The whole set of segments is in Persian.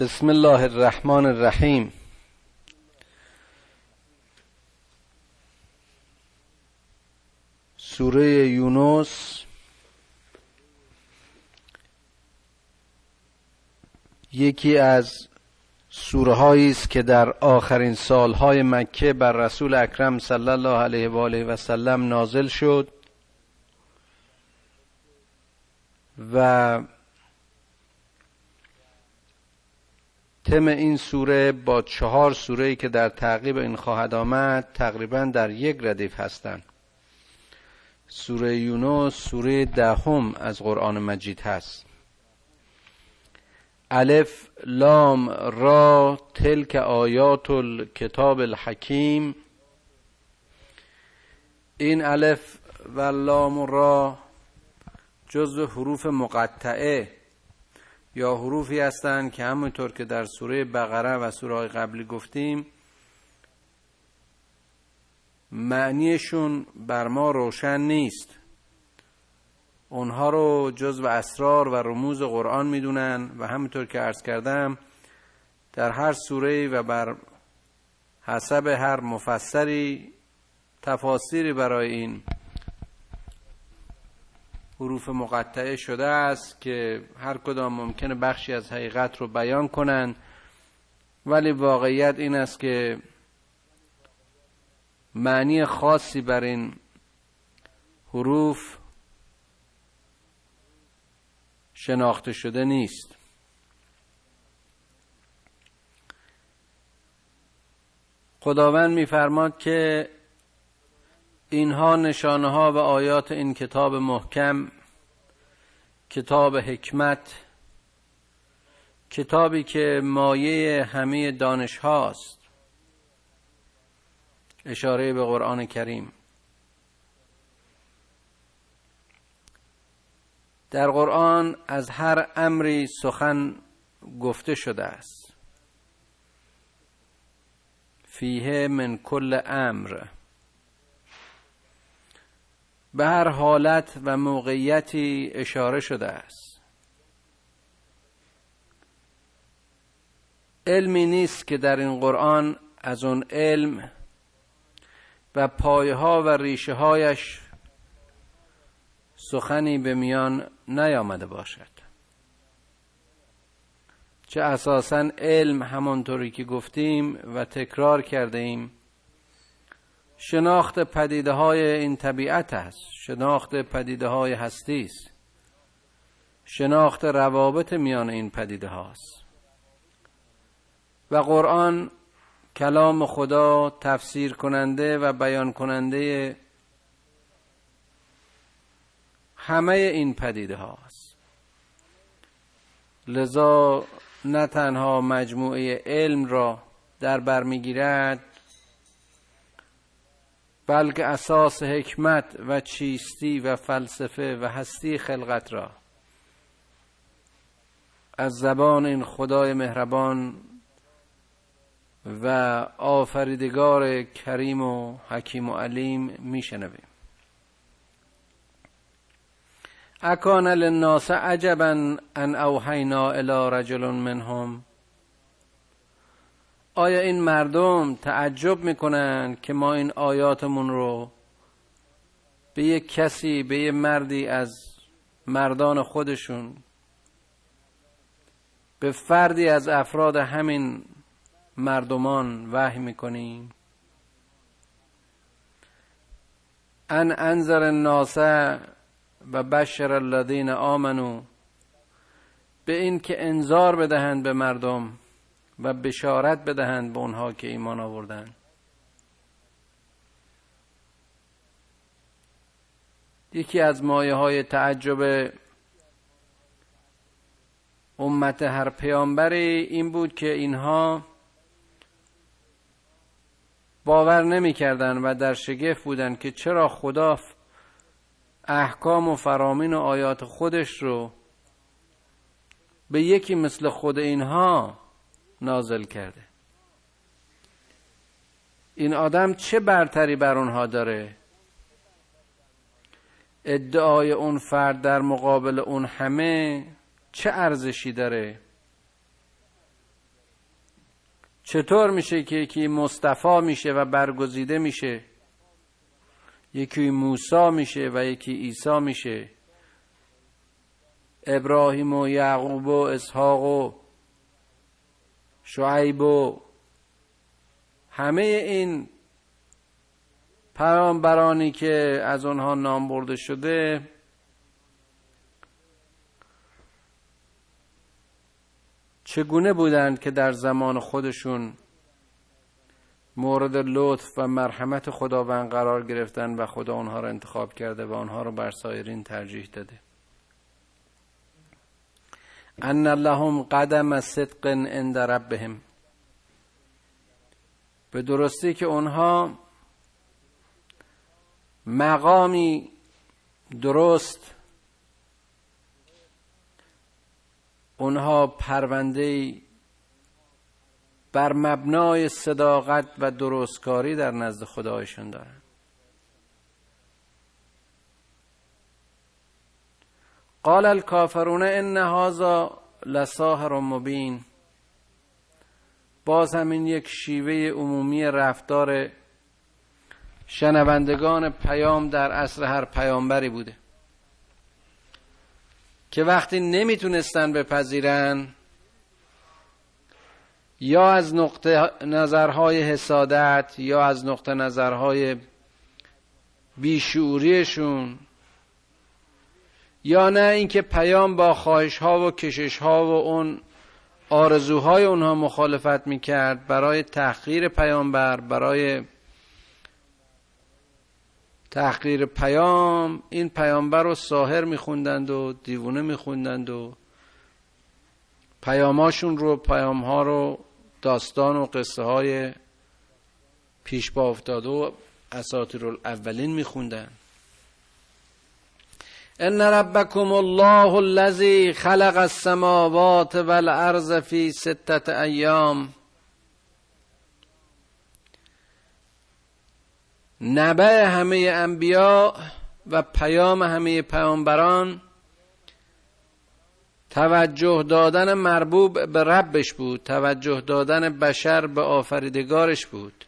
بسم الله الرحمن الرحیم. سوره یونس یکی از سوره است که در آخرین سالهای مکه بر رسول اکرم صلی الله علیه و آله و سلم نازل شد و تم این سوره با چهار سوره که در تعقیب این خواهد آمد تقریبا در یک ردیف هستند. سوره یونس سوره دهم از قرآن مجید هست. الف لام را تلک آیات الکتاب الحکیم. این الف و لام را جزو حروف مقطعه یا حروفی هستند که همونطور که در سوره بقره و سوره قبلی گفتیم معنیشون بر ما روشن نیست. اونها رو جزو اسرار و رموز قرآن می‌دونن و همونطور که عرض کردم در هر سوره و بر حسب هر مفسری تفاسیری برای این حروف مقطعه شده است که هر کدام ممکنه بخشی از حقیقت رو بیان کنند ولی واقعیت این است که معنی خاصی بر این حروف شناخته شده نیست. خداوند میفرماد که اینها نشانه ها و آیات این کتاب محکم کتاب حکمت کتابی که مایه همه دانش هاست اشاره به قرآن کریم. در قرآن از هر امری سخن گفته شده است. فیه من کل امر. به هر حالت و موقعیتی اشاره شده است. علمی نیست که در این قرآن از اون علم و پایه ها و ریشه هایش سخنی به میان نیامده باشد. چه اساسا علم همانطوری که گفتیم و تکرار کرده ایم شناخت پدیده های این طبیعت است. شناخت پدیده های هستی است. شناخت روابط میان این پدیده هاست و قرآن کلام خدا تفسیر کننده و بیان کننده همه این پدیده هاست لذا نه تنها مجموعه علم را در بر می‌گیرد بلکه اساس حکمت و چیستی و فلسفه و هستی خلقت را. از زبان این خدای مهربان و آفریدگار کریم و حکیم و علیم میشنویم. اکان للناس عجبا ان اوحینا الى رجل منهم آیا این مردم تعجب می‌کنن که ما این آیاتمون رو به یک کسی به یک مردی از مردان خودشون به فردی از افراد همین مردمان وحی می‌کنیم؟ ان انظر الناس و بشر الذین آمنو به این که انذار بدهند به مردم. و بشارت بدهند به اونها که ایمان آوردن یکی از مایه های تعجب امت هر پیامبری این بود که اینها باور نمی‌کردند و در شگفت بودند که چرا خدا احکام و فرامین و آیات خودش رو به یکی مثل خود اینها نازل کرده. این آدم چه برتری بر اونها داره؟ ادعای اون فرد در مقابل اون همه چه ارزشی داره؟ چطور میشه که یکی مصطفی میشه و برگزیده میشه؟ یکی موسا میشه و یکی عیسی میشه. ابراهیم و یعقوب و اسحاق و شعیب و همه این پیامبرانی که از آنها نام برده شده چگونه بودند که در زمان خودشون مورد لطف و مرحمت خداوند قرار گرفتن و خدا آنها را انتخاب کرده و آنها را بر سایرین ترجیح داده؟ ان لهم قدم صدق عند ربهم. به درستی که اونها مقامی درست اونها پرونده بر مبنای صداقت و درستکاری در نزد خدایشون دارن. قال الکافرون ان هذا لساهر مبین. باز همین یک شیوه عمومی رفتار شنوندگان پیام در اصل هر پیامبری بوده که وقتی نمی‌تونستن بپذیرن یا از نقطه نظرهای حسادت یا از نقطه نظرهای بیشعوریشون یا نه اینکه پیام با خواهش ها و کشش ها و اون آرزوهای اونها مخالفت می‌کرد برای تحقیر پیامبر برای تحقیر پیام این پیامبر رو ساهر میخوندند و دیوونه میخوندند و پیاماشون رو پیام ها رو داستان و قصه های پیش با افتاده و اساطیر الاولین میخوندن ان ربکم الله الذی خلق السماوات والارض فی ستت ایام. نبع همه انبیا و پیام همه پیامبران توجه دادن مربوب به ربش بود توجه دادن بشر به آفریدگارش بود.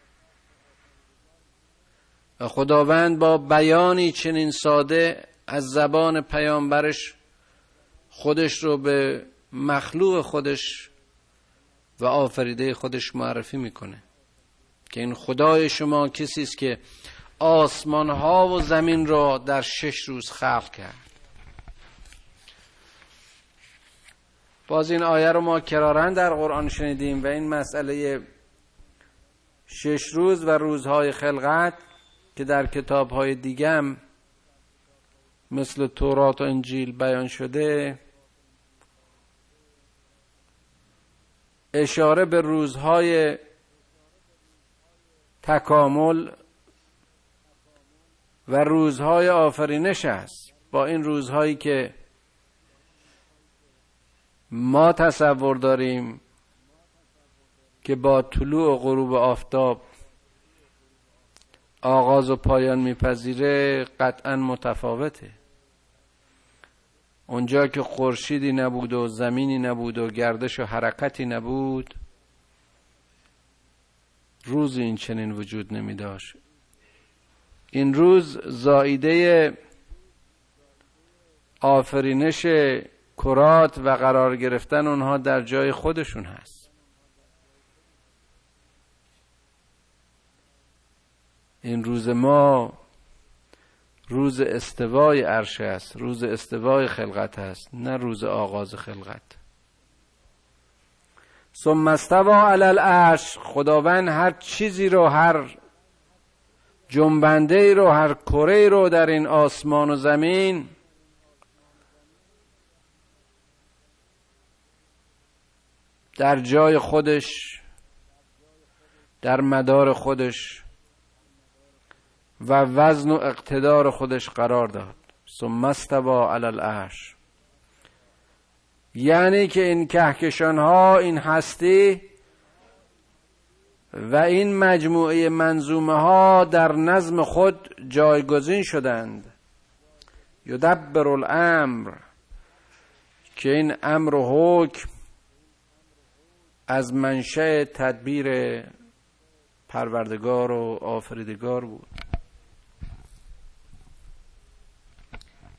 و خداوند با بیانی چنین ساده از زبان پیامبرش خودش رو به مخلوق خودش و آفریده خودش معرفی می‌کنه. که این خدای شما کسی است که آسمان ها و زمین را در شش روز خلق کرد. باز این آیه رو ما کرارن در قرآن شنیدیم و این مسئله شش روز و روزهای خلقت که در کتاب های دیگم مثل تورات و انجیل بیان شده اشاره به روزهای تکامل و روزهای آفرینش است. با این روزهایی که ما تصور داریم که با طلوع و غروب آفتاب آغاز و پایان میپذیره قطعا متفاوته. اونجا که خورشیدی نبود و زمینی نبود و گردش و حرکتی نبود روز این چنین وجود نمی داشت. این روز زاییده آفرینش کرات و قرار گرفتن اونها در جای خودشون هست. این روز ما روز استوای عرش است روز استوای خلقت است نه روز آغاز خلقت. ثم استوا علی العرش خداوند هر چیزی رو هر جنبنده ای رو هر کره رو در این آسمان و زمین در جای خودش در مدار خودش و وزن و اقتدار خودش قرار داد. ثم استوا علی العرش یعنی که این کهکشان ها این هستی و این مجموعه منظومه ها در نظم خود جایگزین شدند. یدبر الامر که این امر و حکم از منشأ تدبیر پروردگار و آفریدگار بود.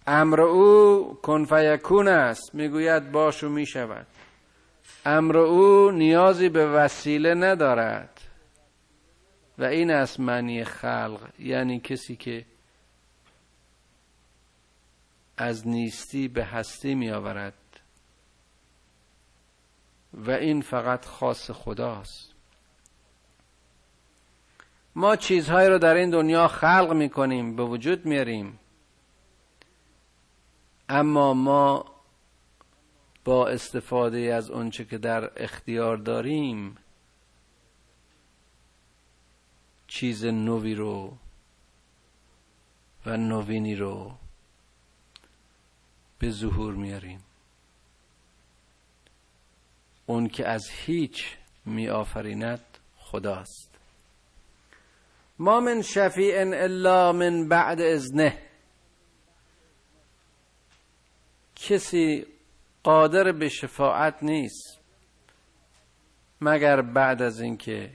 امر او کنفیکون است می‌گوید باش و می‌شود. امر او نیازی به وسیله ندارد. و این است معنی خلق یعنی کسی که از نیستی به هستی می آورد و این فقط خاص خداست. ما چیزهایی رو در این دنیا خلق می کنیم به وجود میاریم. اما ما با استفاده از اونچه که در اختیار داریم چیز نوی رو و نوینی رو به ظهور میاریم. اون که از هیچ می آفریند خداست. ما من شفیع الا من بعد ازنه کسی قادر به شفاعت نیست مگر بعد از اینکه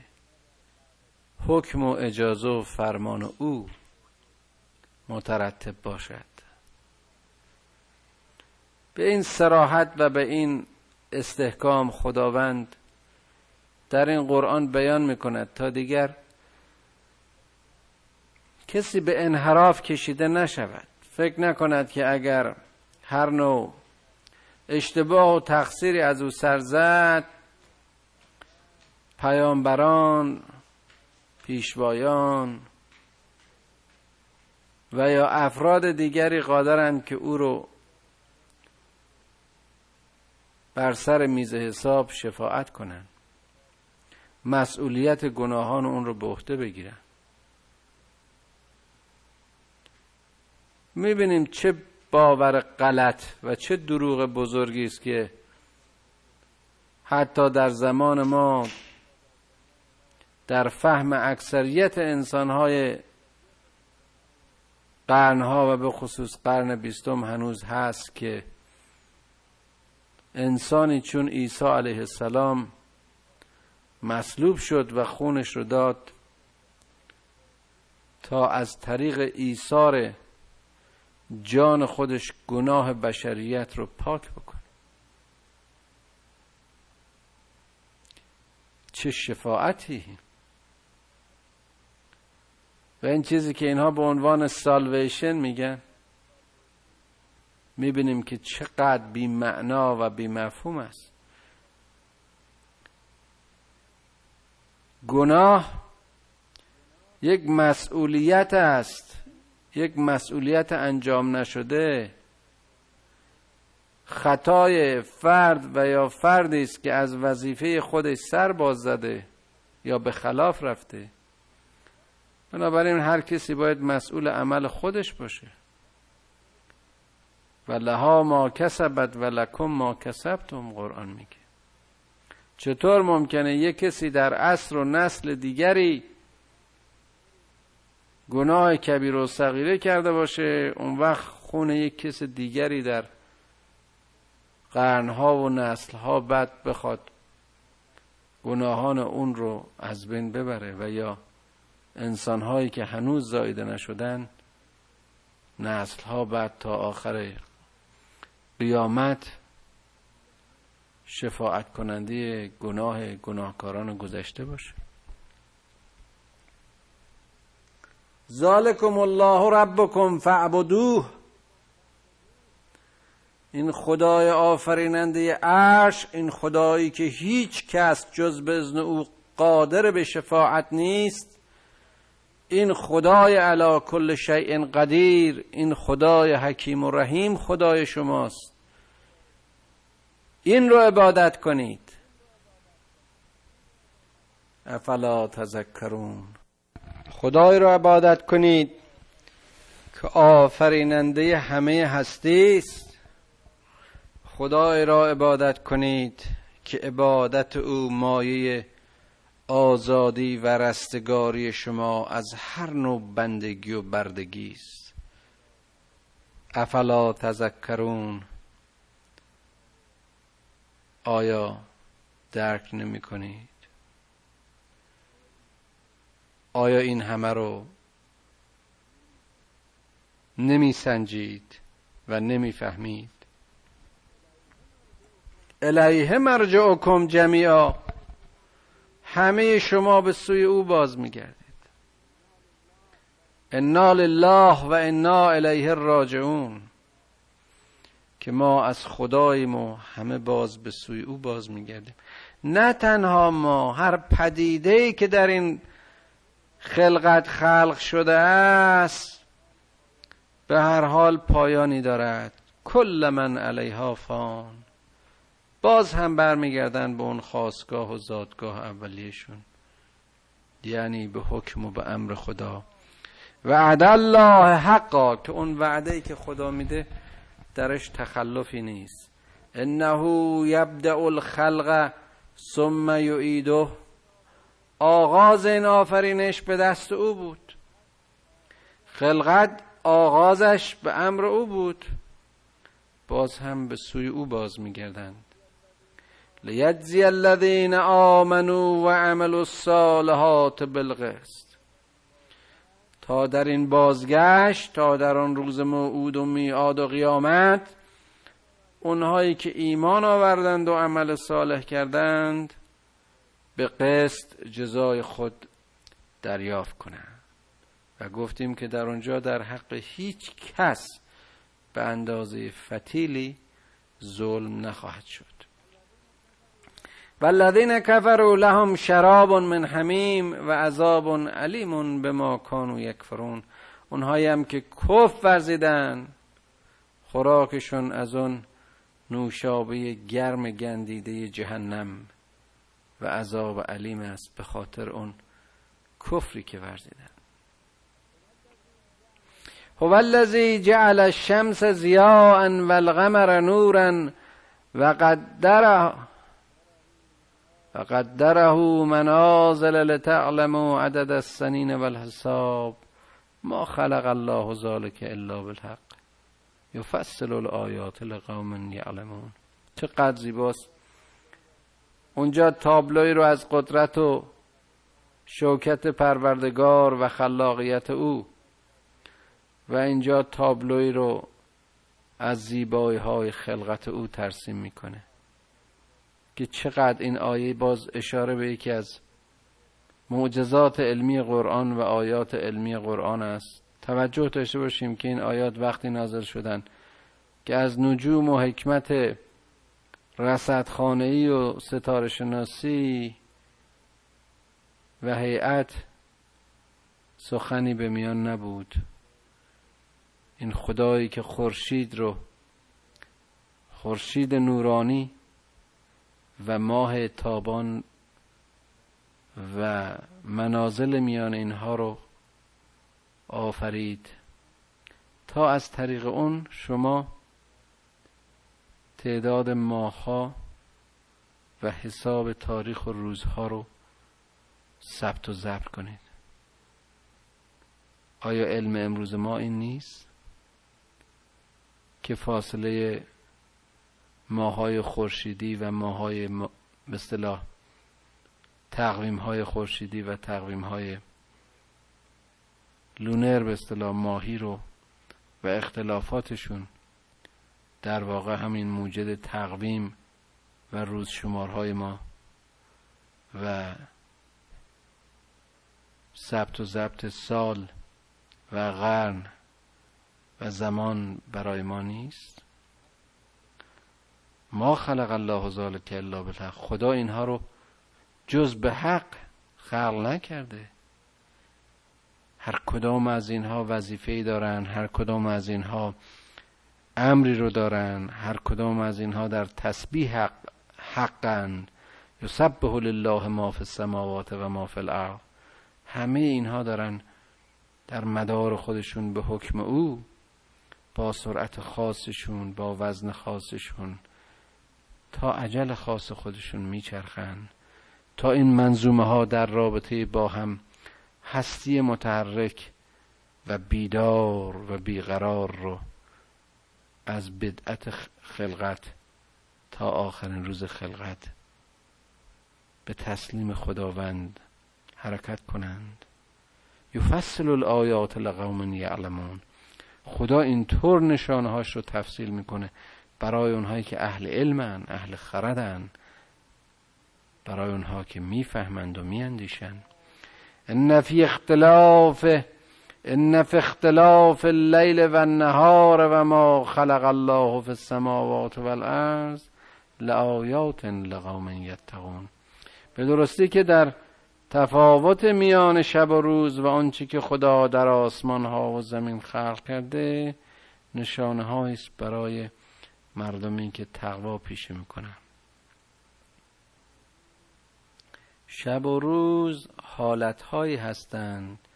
حکم و اجازه و فرمان او مترتب باشد. به این سراحت و به این استحکام خداوند در این قرآن بیان می‌کند تا دیگر کسی به انحراف کشیده نشود. فکر نکند که اگر هر نوع. اشتباه و تقصیری از او سرزد پیامبران پیشوایان و یا افراد دیگری قادرند که او رو بر سر میز حساب شفاعت کنند. مسئولیت گناهان اون رو به عهده بگیرن می‌بینیم چه باور غلط و چه دروغ بزرگی است که حتی در زمان ما در فهم اکثریت انسانهای قرنها و به خصوص قرن بیستم هنوز هست که انسانی چون عیسی علیه السلام مصلوب شد و خونش رو داد تا از طریق ایثار جان خودش گناه بشریت رو پاک بکنه. چه شفاعتی. و این چیزی که اینها به عنوان سالویشن میگن می‌بینیم که چقدر بی معنا و بی مفهوم است. گناه یک مسئولیت است. یک مسئولیت انجام نشده خطای فرد و یا فردی است که از وظیفه خودش سر باز زده یا به خلاف رفته. بنابراین هر کسی باید مسئول عمل خودش باشه. و لها ما کسبت و لکم ما کسبتم قرآن میگه. چطور ممکنه یک کسی در عصر و نسل دیگری گناه کبیر و صغیره کرده باشه اون وقت خون یک کس دیگری در قرنها و نسلها بعد بخواد گناهان اون رو از بین ببره و یا انسانهایی که هنوز زایده نشدن نسلها بعد تا آخر قیامت شفاعت کننده گناه گناهکاران گذشته باشه. ذالکم الله ربکم فعبدوه. این خدای آفریننده عرش این خدایی که هیچ کس جز به ازن او قادر به شفاعت نیست. این خدای علا کل شیء قدیر این خدای حکیم و رحیم خدای شماست. این رو عبادت کنید. افلا تذکرون. خدای رو عبادت کنید که آفریننده همه هستی است. خدای را عبادت کنید که عبادت او مایه آزادی و رستگاری شما از هر نوع بندگی و بردگی است. افلا تذکرون. آیا درک نمی کنید؟ آیا این همه رو نمی سنجید و نمی فهمید الیه مرجعکم جمیعا. همه شما به سوی او باز میگردید. انا لله و انا الیه راجعون. که ما از خداییم و همه باز به سوی او باز میگردیم. نه تنها ما هر پدیده که در این خلقت خلق شده است. به هر حال پایانی دارد. کل من علیها فان. باز هم برمیگردن به اون خواستگاه و زادگاه اولیشون. یعنی به حکم و به امر خدا. وعد الله حقا که اون وعده ای که خدا میده درش تخلفی نیست. انه یبدع الخلق ثم یعیده. آغاز این آفرینش به دست او بود. خلقت آغازش به امر او بود. باز هم به سوی او باز میگردند. لیجزی الذین آمنوا و عملوا الصالحات بالقسط. تا در این بازگشت تا در آن روز موعود و میعاد و قیامت اونهایی که ایمان آوردند و عمل صالح کردند به قسط جزای خود دریافت کنند و گفتیم که در اونجا در حق هیچ کس به اندازه فتیلی ظلم نخواهد شد. والذین کفروا لهم شراب من حمیم و عذاب علیم به ما کانوا یکفرون. اونهایی هم که کف ورزیدن خوراکشون از اون نوشابه گرم گندیده جهنم. و عذاب علیم است به خاطر اون کفری که ورزیدن هو الذی جعل الشمس ضیاء والقمر نورا و قدره و قدره منازل لتعلموا عدد السنین والحساب ما خلق الله ذلك الا بالحق. یفصل الآیات لقوم یعلمون. چقدر زیباست. اونجا تابلوی رو از قدرت و شوکت پروردگار و خلاقیت او و اینجا تابلوی رو از زیبایی های خلقت او ترسیم می‌کنه. که چقدر این آیه باز اشاره به یکی از معجزات علمی قرآن و آیات علمی قرآن است. توجه داشته باشیم که این آیات وقتی نازل شدن که از نجوم و حکمت رصدخانه‌ای و ستاره شناسی و هیئت سخنی به میان نبود. این خدایی که خورشید رو خورشید نورانی و ماه تابان و منازل میان اینها رو آفرید. تا از طریق اون شما تعداد ماهها و حساب تاریخ و روزها رو ثبت و ضبط کنید. آیا علم امروز ما این نیست که فاصله ماهای خورشیدی و ماهای به اصطلاح تقویم های خورشیدی و تقویم های لونر به اصطلاح ماهی رو و اختلافاتشون در واقع همین موجد تقویم و روز شمارهای ما و ثبت و ضبط سال و قرن و زمان برای ما نیست. ما خلق الله ذلک الا بالحق. خدا اینها رو جز به حق خلق نکرده. هر کدام از اینها وظیفه دارن هر کدام از اینها امری رو دارن هر کدام از اینها در تسبیح حق حقند یسبح لله ما فی السماوات و ما فی الارض. همه اینها دارن در مدار خودشون به حکم او با سرعت خاصشون با وزن خاصشون تا عجل خاص خودشون میچرخن. تا این منظومه ها در رابطه با هم هستی متحرک و بیدار و بیقرار رو از بدعت خلقت تا آخرین روز خلقت. به تسلیم خداوند حرکت کنند. یفصل الآیات لقوم یعلمون. خدا اینطور نشانه هاش رو تفصیل می‌کنه برای اونهایی که اهل علمن اهل خردن برای اونها که می‌فهمند و میاندیشند. ان فی اختلاف ان فی اختلاف اللیل و النهار و ما خلق الله فی السماوات والارض لآیات لقوم یتقون به درستی که در تفاوت میان شب و روز و آنچه که خدا در آسمان ها و زمین خلق کرده نشانه است برای مردمی که تقوا پیشه می‌کنن شب و روز حالتهایی هستند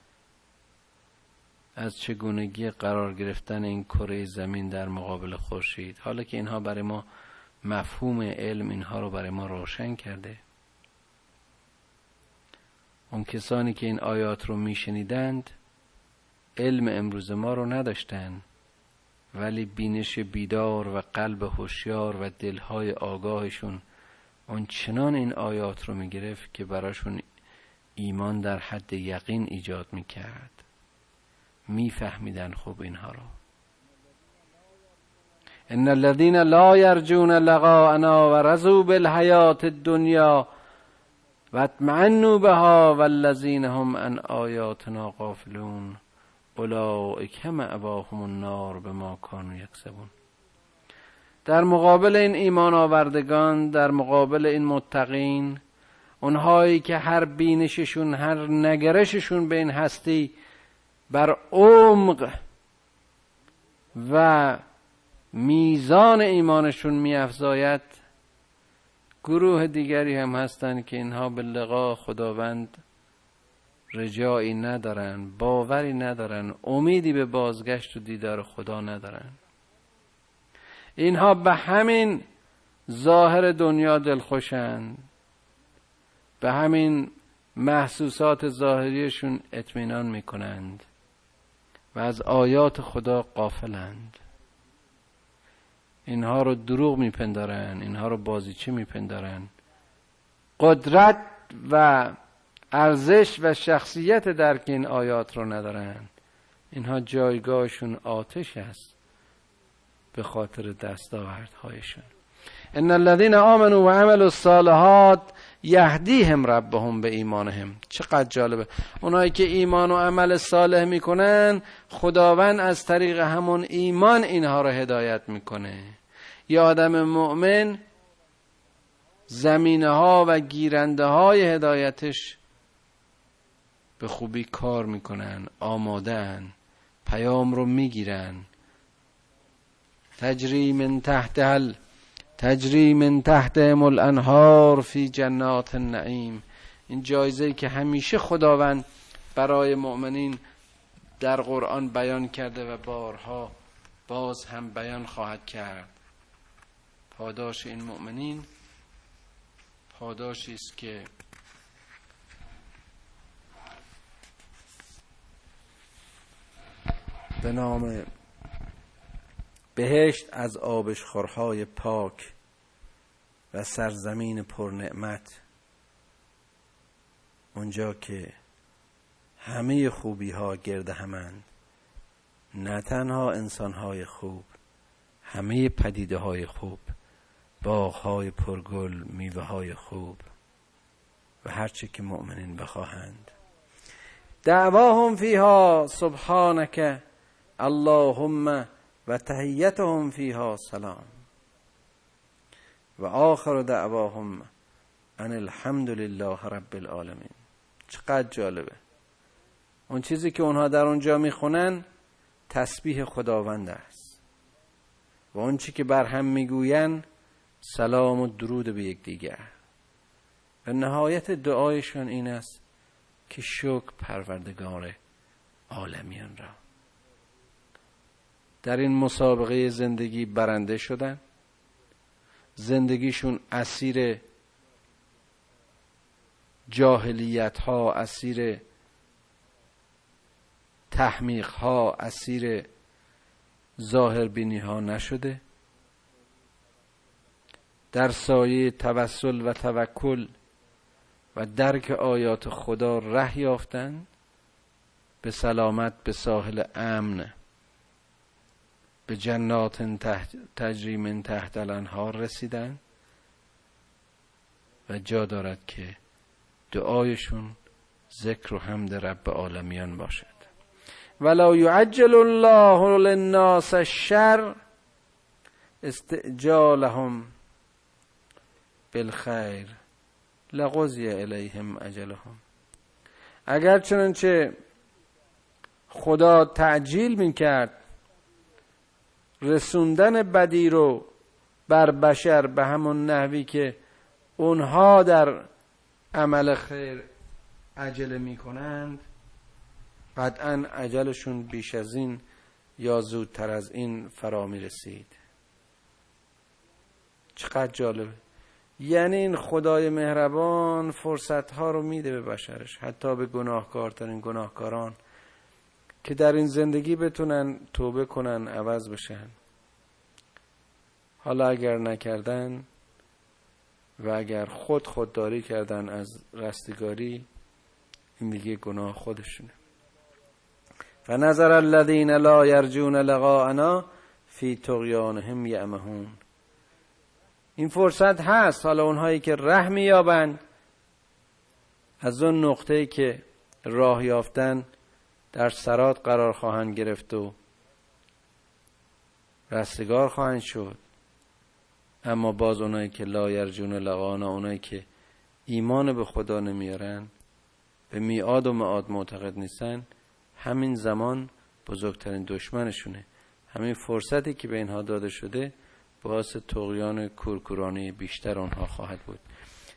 از چگونگی قرار گرفتن این کره زمین در مقابل خورشید. حالا که اینها برای ما مفهوم علم اینها رو برای ما روشن کرده. اون کسانی که این آیات رو میشنیدند علم امروز ما رو نداشتند ولی بینش بیدار و قلب هوشیار و دلهای آگاهشون اون چنان این آیات رو می‌گرفت که براشون ایمان در حد یقین ایجاد می‌کرد. میفهمیدن خوب اینها رو. ان الذين لا يرجون لقاءنا ورزوا بالحیات الدنیا و بها والذین هم عن آیاتنا غافلون. اولئک مأواهم النار بما كانوا یکسبون. در مقابل این ایمان آوردگان در مقابل این متقین اونهایی که هر بینششون هر نگرششون به این هستی بر عمق و میزان ایمانشون میافزاید گروه دیگری هم هستند که اینها به لقا خداوند رجایی ندارن باوری ندارن امیدی به بازگشت و دیدار خدا ندارن. اینها به همین ظاهر دنیا دلخوشند به همین محسوسات ظاهریشون اطمینان می‌کنند. و از آیات خدا قافلند اینها رو دروغ میپندارن اینها رو بازیچه میپندارن. قدرت و ارزش و شخصیت درک این آیات رو ندارن. اینها جایگاهشون آتش است به خاطر دستاوردهایشون. ان الذين آمنوا و عملوا الصالحات یهدیهم ربهم به ایمانهم. چقدر جالبه. اونایی که ایمان و عمل صالح می‌کنن خداوند از طریق همون ایمان اینها رو هدایت می‌کنه. یه آدم مؤمن زمینه ها و گیرنده های هدایتش به خوبی کار می‌کنن آمادن پیام رو می‌گیرن. تجری من تحت هل تجری من تحت الانهار فی جنات النعیم. این جایزه که همیشه خداوند برای مؤمنین در قرآن بیان کرده و بارها باز هم بیان خواهد کرد. پاداش این مؤمنین پاداشی است که به نام بهشت از آبشخورهای پاک و سرزمین پرنعمت. اونجا که همه خوبی ها گرد همند نه تنها انسان های خوب همه پدیده های خوب باغ های پرگل میوه های خوب و هرچه که مؤمنین بخواهند. دعواهم فیها سبحانک اللهم و تحیتهم فیها سلام. و آخر دعواهم ان الحمد لله رب العالمین. چقدر جالبه. اون چیزی که اونها در اونجا می‌خونن تسبیح خداوند است. و اون چی که بر هم می‌گوین سلام و درود به یکدیگر. و نهایت دعایشان این است که شکر پروردگار عالمیان را. در این مسابقه زندگی برنده شدن. زندگیشون اسیر جاهلیت ها اسیر تحمیق ها اسیر ظاهر بینی ها نشده. در سایه توسل و توکل و درک آیات خدا ره یافتند به سلامت به ساحل امن. به جنات تحت تجری من تحت الانهار رسیدن و جا دارد که دعایشون ذکر و حمد رب عالمیان باشد. ولا یعجل الله للناس الشر استعجالهم بالخیر لغزی الیهم اجلهم. اگر چنانچه خدا تعجیل می‌کرد رسوندن بدی رو بر بشر به همون نحوی که اونها در عمل خیر عجله می‌کنند قطعا عجلشون بیش از این یا زودتر از این فرا می رسید چقدر جالبه. یعنی این خدای مهربان فرصت ها رو میده به بشرش حتی به گناهکارترین گناهکاران. که در این زندگی بتونن توبه کنن عوض بشن. حالا اگر نکردن و اگر خود خودداری کردن از رستگاری این دیگه گناه خودشونه. و نظر الذین لا یرجون لقاءنا فی طغیانهم یعمهون. این فرصت هست حالا اونهایی که ره مییابند از اون نقطه که راه یافتن در سرات قرار خواهند گرفت و رستگار خواهند شد. اما باز اونایی که لا یرجون لقانا اونایی که ایمان به خدا نمیارن به میعاد و معاد معتقد نیستن همین زمان بزرگترین دشمنشونه. همین فرصتی که به اینها داده شده باعث تقیان کورکورانه بیشتر آنها خواهد بود.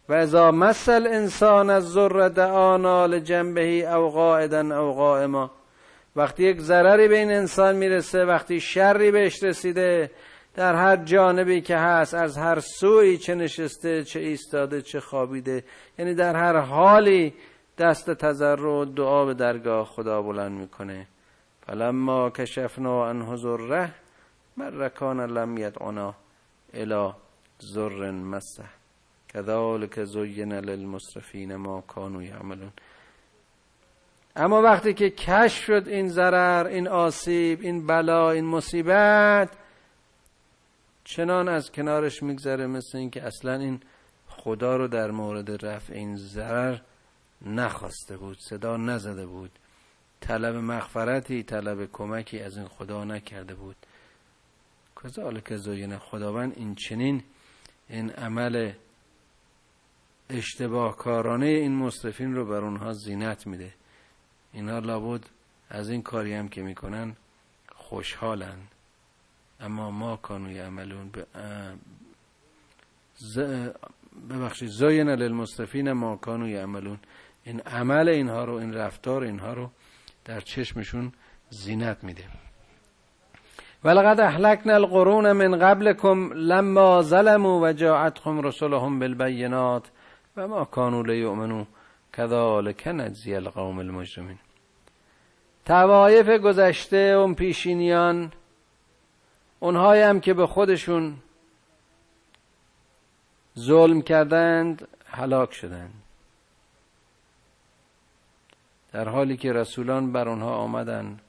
و ازا مثل انسان از ذر دعانا لجنبهی او قاعدا او قائما وقتی یک ضرری به این انسان می‌رسه وقتی شری بهش رسیده در هر جانبی که هست از هر سوی چه نشسته چه ایستاده چه خوابیده یعنی در هر حالی دست تضرع و دعا به درگاه خدا بلند می‌کنه. فلما کشفنا عن ذره مرکان لم یدعنا الى ذر مسه. کذالک زین للمصرفین ما کانوا یعملون اما وقتی که کشف شد این ضرر این آسیب این بلا این مصیبت چنان از کنارش میگذره مثل اینکه اصلا این خدا رو در مورد رفع این ضرر نخواسته بود صدا نزده بود. طلب مغفرتی طلب کمکی از این خدا نکرده بود. که زوین خداوند این چنین این عمل اشتباه کارانه این مصرفین رو بر اونها زینت میده. اینها لابد از این کاری هم که می‌کنن خوشحالن. اما ما کانوی عملون ببخشید زاین للمصرفین ما کانوی عملون این عمل اینها رو این رفتار اینها رو در چشمشون زینت میده. ولقد احلکنا القرون من قبلكم لما ظلموا و جاءتهم رسلهم بالبینات. و ما کانوا لیؤمنوا كذلك نجزی القوم المجرمین. توایف گذشته اون پیشینیان اونهایی هم که به خودشون ظلم کردند هلاک شدند. در حالی که رسولان بر آنها آمدند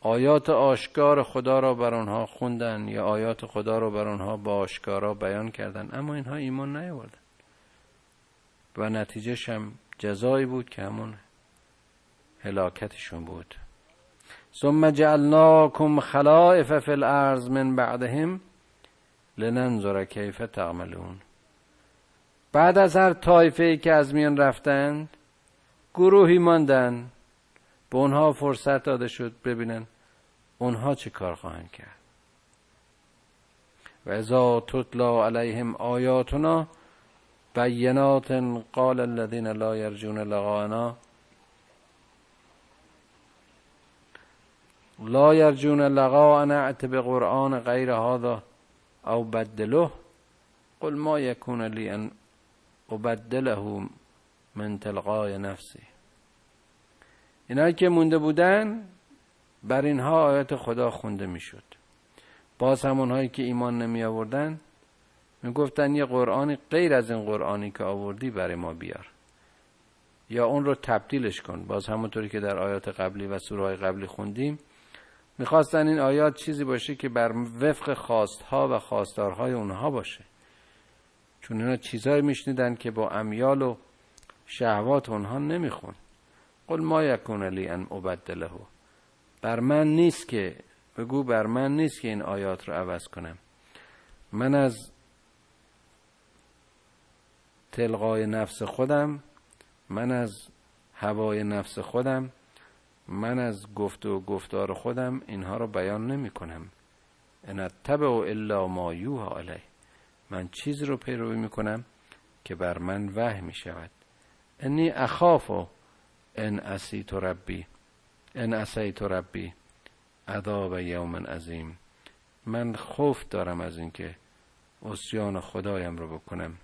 آیات آشکار خدا را بر آنها خوندن یا آیات خدا را بر آنها با آشکارا بیان کردند اما اینها ایمان نیاوردند و نتیجهش هم جزایی بود که همون هلاکتشون بود. ثم جعلناكم خلائف في الارض من بعدهم لننظر کیف تعملون. بعد از هر طایفه که از میان رفتند گروهی ماندن به اونها فرصت داده شد ببینن اونها چه کار خواهند کرد. و ازا تطلا علیهم آیاتنا بینات قال الذين لا يرجون لقاءنا. لا يرجون لقاءنا ات بقرآن غیر هذا او بدله. قل ما يكون لي ان ابدله من تلقای نفسی. اینایی که مونده بودن بر اینها آیات خدا خونده می‌شد. باز همونهایی که ایمان نمی آوردن می گفتن یه قرآنی غیر از این قرآنی که آوردی برای ما بیار. یا اون رو تبدیلش کن. باز همونطوری که در آیات قبلی و سوره قبلی خوندیم می‌خواستن این آیات چیزی باشه که بر وفق خواستها و خواستارهای اونها باشه. چون اینا چیزهایی میشنیدن که با امیال و شهوات اونها نمیخون. قل ما یکون لی ان ابدله. بر من نیست که بگو بر من نیست که این آیات رو عوض کنم. من از تلقای نفس خودم من از هوای نفس خودم من از گفت و گفتار خودم اینها رو بیان نمی کنم. ان تبع الا ما یوها علیه. من چیز رو پیروی می کنم که بر من وحی می شود. انی اخاف ان اسیت ربی ان اسیت ربی عذاب یوم عظیم. من خوف دارم از اینکه اسیان خدایم رو بکنم.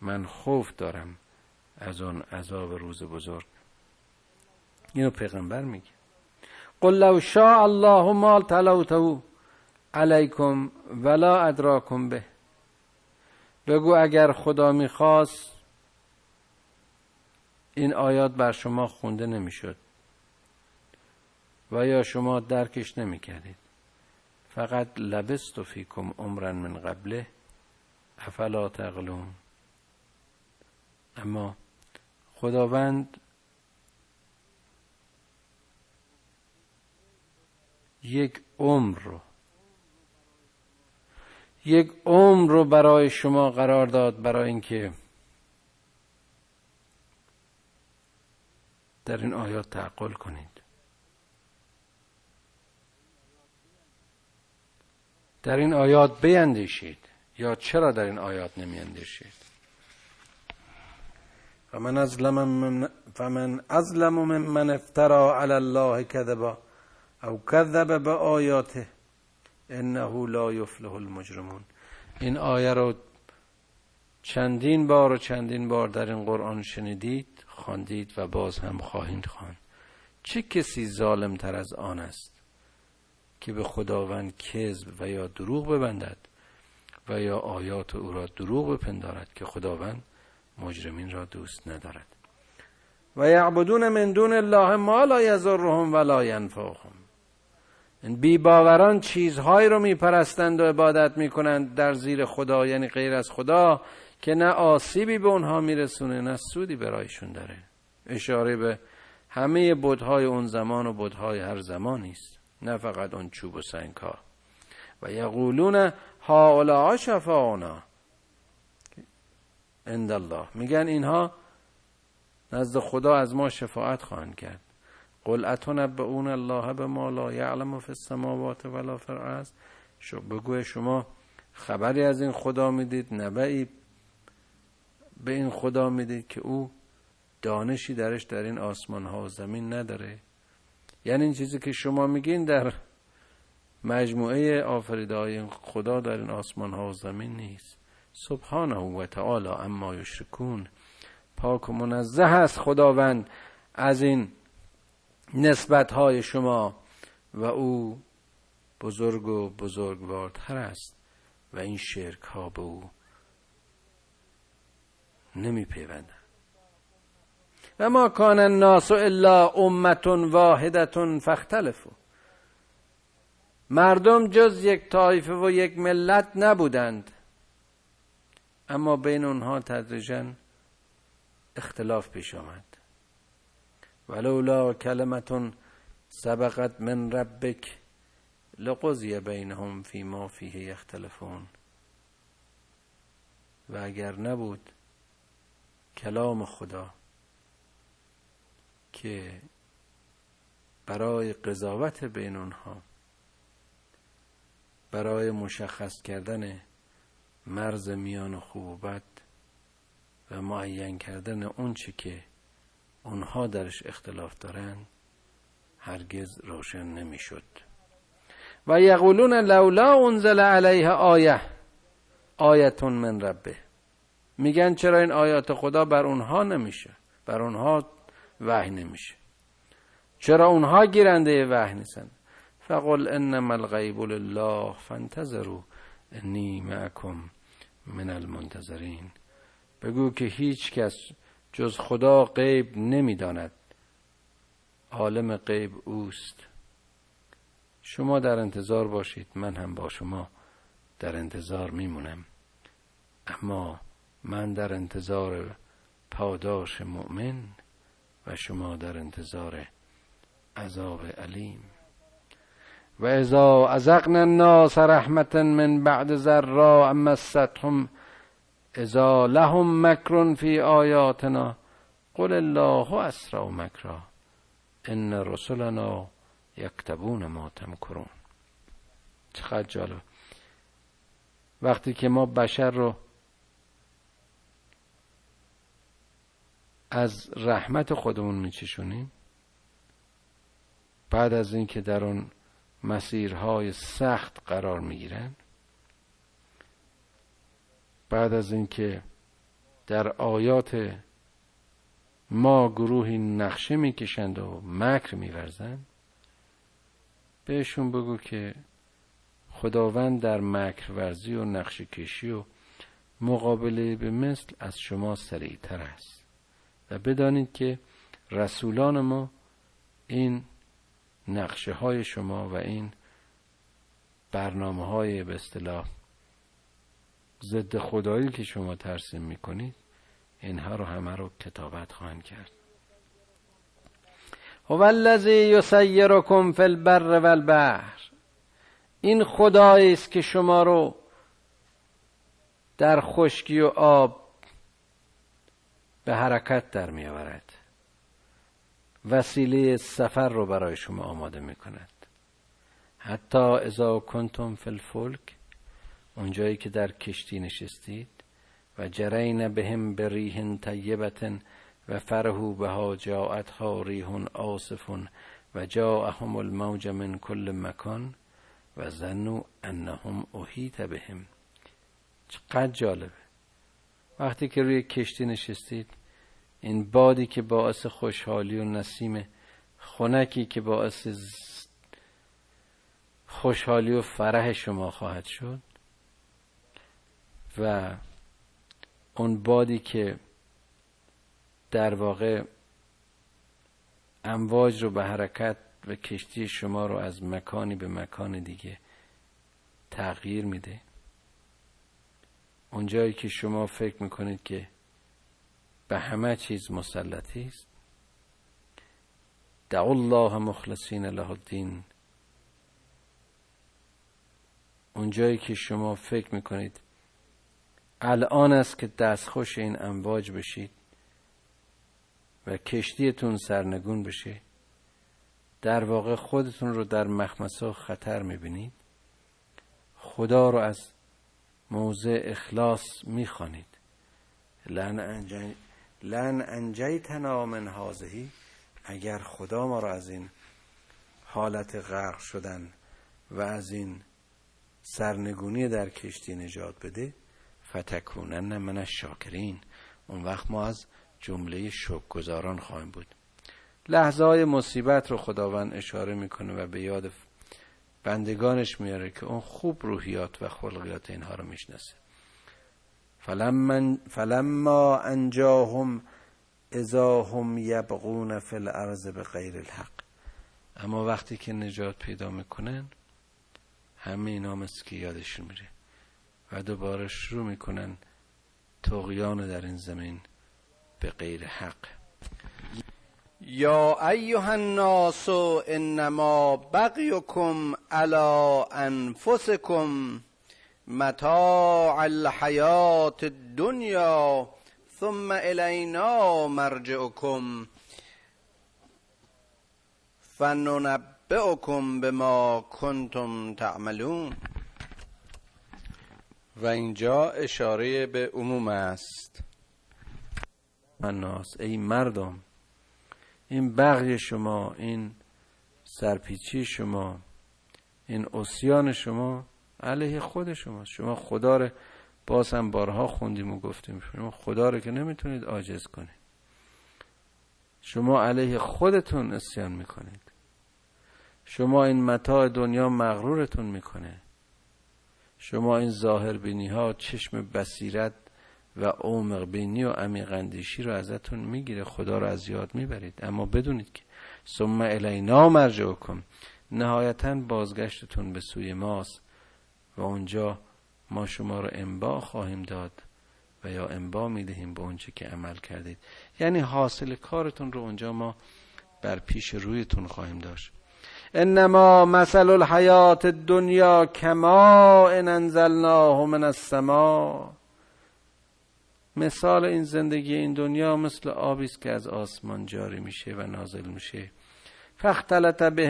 من خوف دارم از اون عذاب روز بزرگ. اینو پیغمبر میگه. قل لو شاء الله ما تلوته علیکم ولا ادراکم به. بگو اگر خدا می‌خواست این آیات بر شما خونده نمی‌شد و یا شما درکش نمی‌کردید. فقط لبست فیکم عمرا من قبله افلا تقلون اما خداوند یک عمر رو یک عمر رو برای شما قرار داد برای اینکه در این آیات تعقل کنید. در این آیات بیندیشید یا چرا در این آیات نمیاندیشید فمن ازلم من فمن ازلم من افترا علی الله کذبا او کذب به آیاته انه لا یفلح المجرمون. این آیه رو چندین بار و چندین بار در این قرآن شنیدید خواندید و باز هم خواهید خواند. چه کسی ظالم تر از آن است که به خداوند کذب و یا دروغ ببندد و یا آیات او را دروغ بپندارد که خداوند مجرمین را دوست ندارد. و یعبدون من دون الله ما لا یضرهم ولا ینفعهم. بی باوران چیزهایی رو میپرستند و عبادت می‌کنند در زیر خدا یعنی غیر از خدا که نه آسیبی به اونها میرسونه نه سودی برایشون داره. اشاره به همه بدهای اون زمان و بدهای هر زمانی است نه فقط اون چوب و سنگ ها و یقولون هاولا شفاعنا عند الله میگن اینها نزد خدا از ما شفاعت خواهند کرد. قل اتنبئون الله به ما لا یعلم فی السماوات ولا فی الارض. بگو شما خبری از این خدا می‌دید نبعی به این خدا می‌دید که او دانشی درش در این آسمان ها و زمین نداره. یعنی این چیزی که شما میگین در مجموعه آفریده های خدا در این آسمان ها و زمین نیست. سبحانه و تعالی اما یشرکون. پاک و منزه است خداوند از این نسبت های شما و او بزرگ و بزرگوارتر است و این شرک ها به او نمی پیوندن و ما کان الناس الا امت واحدت فاختلفوا. مردم جز یک طایفه و یک ملت نبودند. اما بین اونها تدریجا اختلاف پیش آمد. ولولا کلمتون سبقت من ربک لقضی بینهم فیما فیه یختلفون. و اگر نبود کلام خدا که برای قضاوت بین اونها برای مشخص کردن مرز میان خوب و بد و معین کردن اون چی که اونها درش اختلاف دارند هرگز روشن نمی‌شد. و یقولون لولا انزل علیه آیه آیتون من ربه. میگن چرا این آیات خدا بر اونها نمیشه؟ بر اونها وحی نمیشه. چرا اونها گیرنده وحی نیستن؟ فقل انما الغیب لله فانتظروا انی معکم. من المنتظرین بگو که هیچ کس جز خدا غیب نمی‌داند. عالم غیب اوست. شما در انتظار باشید. من هم با شما در انتظار میمونم. اما من در انتظار پاداش مؤمن و شما در انتظار عذاب علیم. و اذا ازقنا الناس رحمت من بعد ذرا مستهم اذا لهم مکر فی آیاتنا قل الله اسرع مکرا ان رسلنا یکتبون ما تمکرون. چقدر جالب. وقتی که ما بشر رو از رحمت خودمون میچشونیم بعد از اینکه در اون مسیرهای سخت قرار می‌گیرن. بعد از اینکه در آیات ما گروهی نقشه می‌کشند و مکر میورزند بهشون بگو که خداوند در مکر ورزی و نقشه کشی و مقابله به مثل از شما سریعتر است. و بدانید که رسولان ما این نقشه های شما و این برنامه های به اصطلاح ضد خدایی که شما ترسیم می‌کنید اینها رو همه رو کتابت خواهند کرد. هو الذی یسیرکم فی البر والبحر. این خدایی است که شما رو در خشکی و آب به حرکت در می آورد وسیله سفر رو برای شما آماده می کند حتی اذا کنتم فی الفلک اونجایی که در کشتی نشستید و جرین بهم بریح طیبت و فرهو بها جاءتها ریح آصف و جاءهم الموج من کل مکان و ظنوا انهم احیط بهم. چقدر جالبه. وقتی که روی کشتی نشستید این بادی که باعث خوشحالی و نسیم خونکی که باعث خوشحالی و فرح شما خواهد شد و اون بادی که در واقع امواج رو به حرکت و کشتی شما رو از مکانی به مکان دیگه تغییر میده. اونجایی که شما فکر می‌کنید که به همه چیز مسلطی است. دعو الله مخلصین له الدین. اونجایی که شما فکر می‌کنید الان است که دستخوش این امواج بشید و کشتیتون سرنگون بشه در واقع خودتون رو در مخمسه خطر می‌بینید. خدا رو از موضع اخلاص می‌خوانید. انجی... لن انجیتنا من هازهی اگر خدا ما رو از این حالت غرق شدن و از این سرنگونی در کشتی نجات بده فتکونن من شاکرین اون وقت ما از جمله گذاران خواهیم بود. لحظه های مصیبت رو خداوند اشاره می‌کنه و به یاد بندگانش میاره که اون خوب روحیات و خلقیات اینها رو می‌شناسه. فلما انجاهم اذا هم یبغون فی الارض به غیر الحق. اما وقتی که نجات پیدا می‌کنن همه اینا مثل که یادشون میره و دوباره شروع می‌کنن تغیان در این زمین به غیر حق. یا ایها الناس انما بغیکم علی انفسکم. متاع الحیات الدنیا ثم الینا مرجعکم فننبئکم بما کنتم تعملون. و اینجا اشاره به عموم است. الناس ای مردم این بغی شما این سرپیچی شما این اسیان شما علیه خود شما شما خدا رو باز هم بارها خوندیم و گفتیم. شما خدا رو که نمی‌تونید عاجز کنید. شما علیه خودتون اسیان می‌کنید. شما این متاع دنیا مغرورتون می‌کنه. شما این ظاهر بینی ها چشم بصیرت و عمق بینی و عمیق اندیشی رو ازتون می‌گیره. خدا رو از یاد می‌برید. اما بدونید که ثم الینا کن نهایتا بازگشتتون به سوی ماست. و اونجا ما شما رو انبا خواهیم داد و یا انبا می‌دهیم به اونچه که عمل کردید. یعنی حاصل کارتون رو اونجا ما بر پیش رویتون خواهیم داشت. انما مثل الحیات الدنیا کما ان انزلناه من السماء. مثال این زندگی این دنیا مثل آبی است که از آسمان جاری میشه و نازل میشه. فاختلط به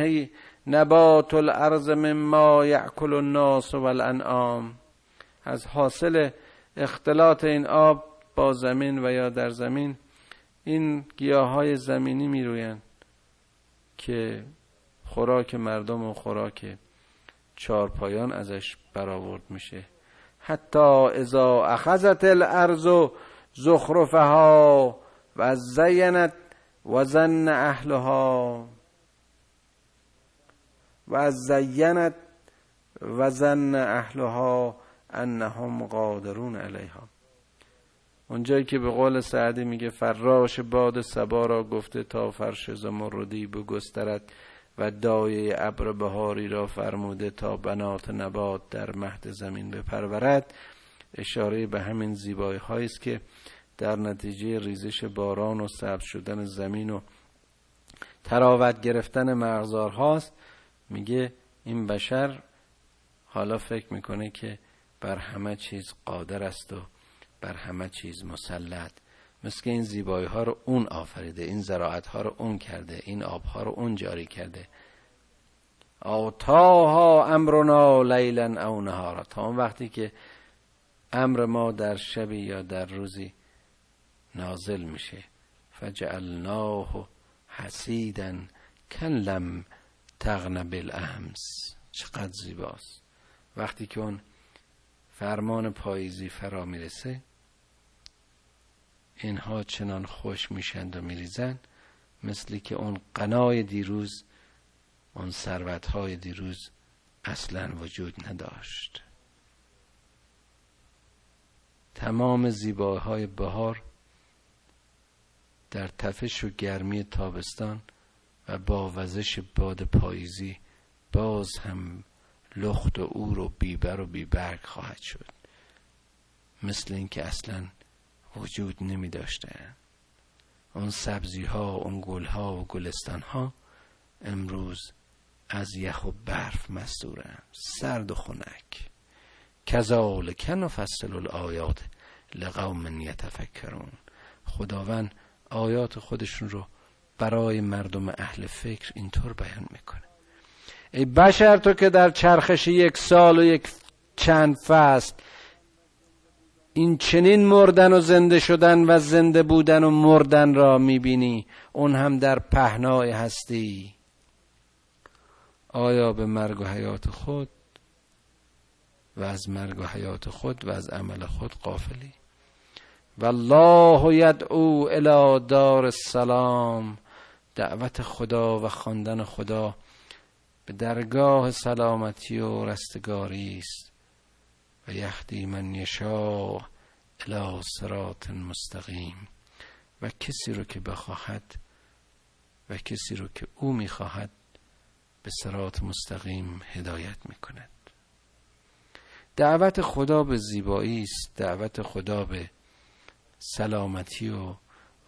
نبات الارض مما یاکل الناس والانعام. از حاصل اختلاط این آب با زمین و یا در زمین این گیاه های زمینی میرویند که خوراک مردم و خوراک چارپایان ازش برآورد میشه. حتی اذا اخذت الارض زخرفها و زینت و زن اهلها. و زینت و زن اهلها انهم قادرون علیها. اونجایی که به قول سعدی میگه فراش باد سبا را گفته تا فرش زمردی بگسترد و دایه ابر بهاری را فرموده تا بنات نبات در مهد زمین بپرورد. اشاره به همین زیبایی است که در نتیجه ریزش باران و سبز شدن زمین و تراوت گرفتن مغزار هاست میگه این بشر حالا فکر می‌کنه که بر همه چیز قادر است و بر همه چیز مسلط. مثل که این زیبایی ها رو اون آفریده این زراعت ها رو اون کرده این آب ها رو اون جاری کرده. آتاها امرنا لیلا او نهارا. تا اون وقتی که امر ما در شبی یا در روزی نازل میشه. فجعلناه حسیدا کن لم تغن بالامس چقدر زیباست. وقتی که اون فرمان پاییزی فرا می‌رسه اینها چنان خوش میشند و میریزند مثل که اون قنای دیروز اون ثروت های دیروز اصلا وجود نداشت. تمام زیباهای بهار در تفش و گرمی تابستان و با وزش باد پاییزی باز هم لخت و اور و بیبر و بیبرگ خواهد شد. مثل اینکه اصلا وجود نمی داشته. اون سبزی ها اون گل ها و گلستان ها امروز از یخ و برف مستورن. سرد و خنک. کذالک نفصل الآیات لقوم یتفکرون. خداوند آیات خودشون رو برای مردم اهل فکر اینطور بیان می‌کنه. ای بشر تو که در چرخش یک سال و یک چند فصل این چنین مردن و زنده شدن و زنده بودن و مردن را می‌بینی اون هم در پهنای هستی. آیا به مرگ و حیات خود و از مرگ و حیات خود و از عمل خود قافلی والله یدعو الى دار السلام. دعوت خدا و خواندن خدا به درگاه سلامتی و رستگاری است. و یهدی من یشاء الى صراط مستقیم. و کسی رو که بخواهد و کسی رو که او می‌خواهد به صراط مستقیم هدایت می‌کند. دعوت خدا به زیبایی است. دعوت خدا به سلامتی و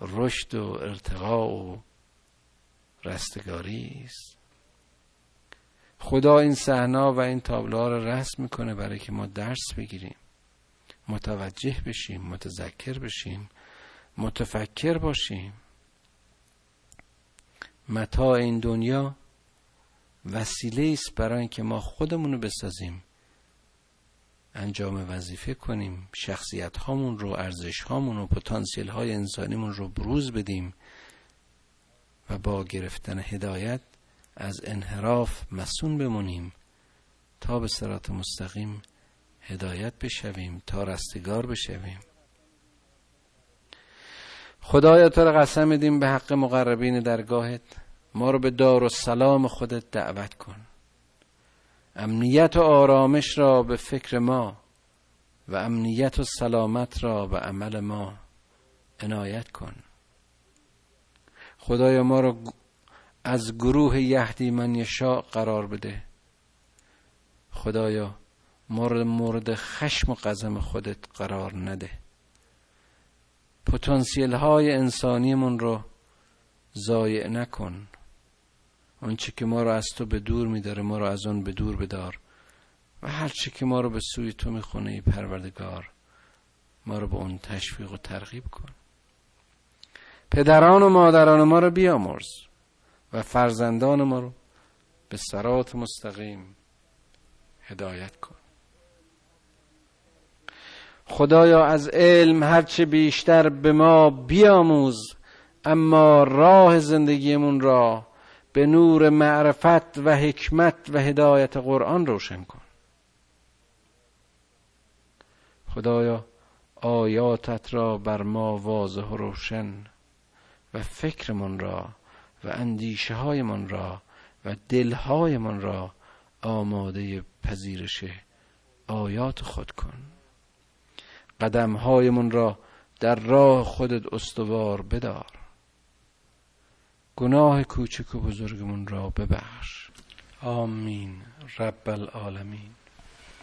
رشد و ارتقا و رستگاری است. خدا این صحنا و این تابلوها رو رسم می‌کنه برای که ما درس بگیریم متوجه بشیم متذکر بشیم متفکر باشیم. متا این دنیا وسیله است برای اینکه ما خودمون رو بسازیم انجام وظیفه کنیم شخصیت هامون رو ارزش هامون و پتانسیل های انسانیمون رو بروز بدیم. و با گرفتن هدایت از انحراف مسون بمونیم تا به سرات مستقیم هدایت بشویم تا رستگار بشویم. خدایا تو رو قسم میدیم به حق مقربین درگاهت. ما رو به دار و سلام خودت دعوت کن. امنیت و آرامش را به فکر ما و امنیت و سلامت را به عمل ما عنایت کن. خدایا ما را از گروه یهدی من یشا قرار بده. خدایا مورد مورد خشم و قزم خودت قرار نده. پتانسیل های انسانیمون رو ضایع نکن. آنچه که ما رو از تو به دور میداره ما رو از آن به دور بدار. و هر چه که ما رو به سوی تو می‌خونه ای پروردگار ما رو به اون تشویق و ترغیب کن. پدران و مادران ما رو بیامرز و فرزندان ما رو به سرات مستقیم هدایت کن. خدایا از علم هرچه بیشتر به ما بیاموز اما راه زندگیمون را به نور معرفت و حکمت و هدایت قرآن روشن کن. خدایا آیاتت را بر ما واضح و روشن و فکرمان را و اندیشه هایمان را و دلهایمان را آماده پذیرش آیات خود کن. قدمهایمان را در راه خودت استوار بدار. گناه کوچک و بزرگمون را ببخش. آمین. رب العالمین.